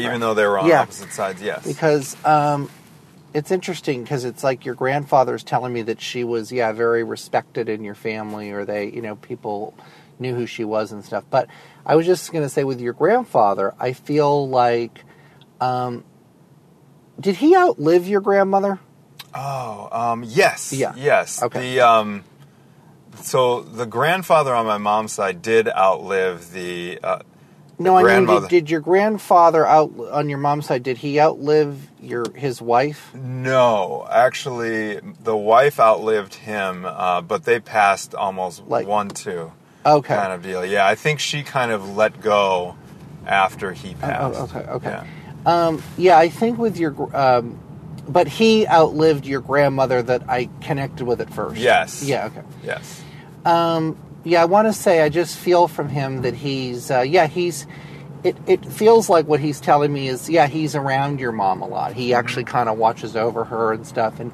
Even though they were on Yeah. opposite sides, yes. because um, it's interesting because it's like your grandfather's telling me that she was yeah very respected in your family or they you know people knew who she was and stuff but i was just going to say with your grandfather i feel like um, did he outlive your grandmother Oh, um, yes. Yeah. Yes. Okay. The um, so the grandfather on my mom's side did outlive the. Uh, no i mean did, did your grandfather out on your mom's side did he outlive your his wife no, actually, the wife outlived him, uh, but they passed almost Like- one two okay kind of deal. Yeah, I think she kind of let go after he passed. oh, okay, okay. Yeah. Um, yeah, I think with your, um, but he outlived your grandmother that I connected with at first. Yes. Yeah. Okay. Yes. Um, yeah, I want to say I just feel from him that he's, uh, yeah, he's. It, it feels like what he's telling me is, yeah, he's around your mom a lot. He actually kind of watches over her and stuff, and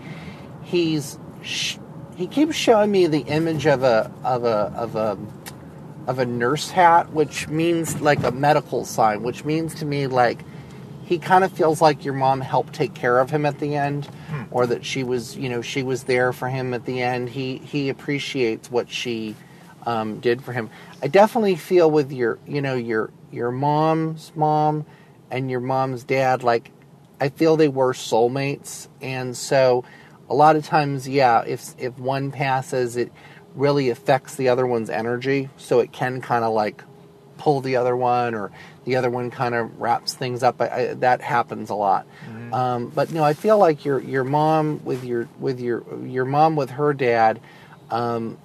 he's sh- he keeps showing me the image of a of a of a of a nurse hat, which means like a medical sign, which means to me like he kind of feels like your mom helped take care of him at the end, or that she was, you know, she was there for him at the end. He he appreciates what she um, did for him. I definitely feel with your, you know, your your mom's mom and your mom's dad, like I feel they were soulmates, and so a lot of times, yeah, if if one passes, it really affects the other one's energy, so it can kind of like pull the other one, or the other one kind of wraps things up. I, I, that happens a lot. Um, but no, I feel like your your mom with your with your your mom with her dad. Um,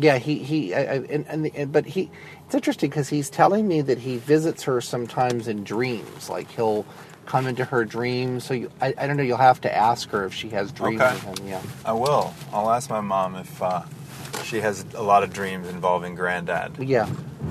yeah, he he I, I, and, and, and but he. It's interesting because he's telling me that he visits her sometimes in dreams. Like he'll come into her dreams. So you, I, I don't know. You'll have to ask her if she has dreams Okay. with him. Yeah. I will. I'll ask my mom if uh, she has a lot of dreams involving granddad. Yeah.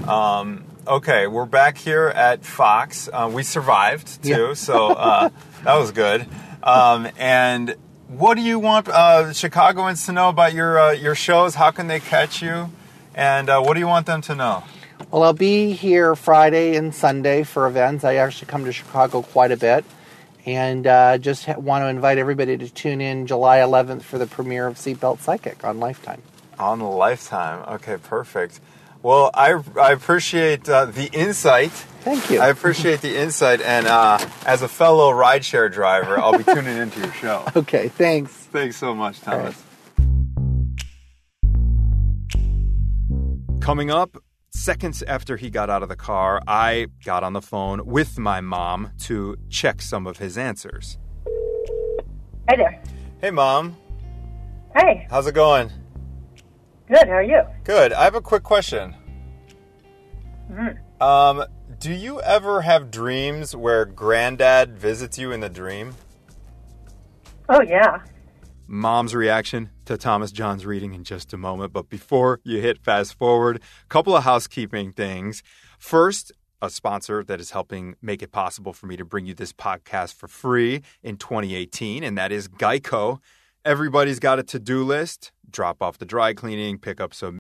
Um, okay, we're back here at Fox. Uh, we survived too, Yeah. so uh, that was good. Um, and what do you want uh, Chicagoans to know about your uh, your shows? How can they catch you? And uh, what do you want them to know? Well, I'll be here Friday and Sunday for events. I actually come to Chicago quite a bit. And uh, just ha- want to invite everybody to tune in July 11th for the premiere of Seatbelt Psychic on Lifetime. On Lifetime. Okay, perfect. Well, I, I appreciate uh, the insight. Thank you. I appreciate the insight, and uh, as a fellow rideshare driver, I'll be tuning into your show. Okay, thanks. Thanks so much, All Thomas. Coming up, seconds after he got out of the car, I got on the phone with my mom to check some of his answers. Hi there. Hey, mom, Hey, how's it going? Good. How are you? Good. I have a quick question. Um, do you ever have dreams where granddad visits you in the dream? Oh, yeah. mom's reaction to Thomas John's reading in just a moment. But before you hit fast forward, a couple of housekeeping things. First, a sponsor that is helping make it possible for me to bring you this podcast for free in 2018, and that is Geico. Everybody's got a to do list. Drop off the dry cleaning, pick up some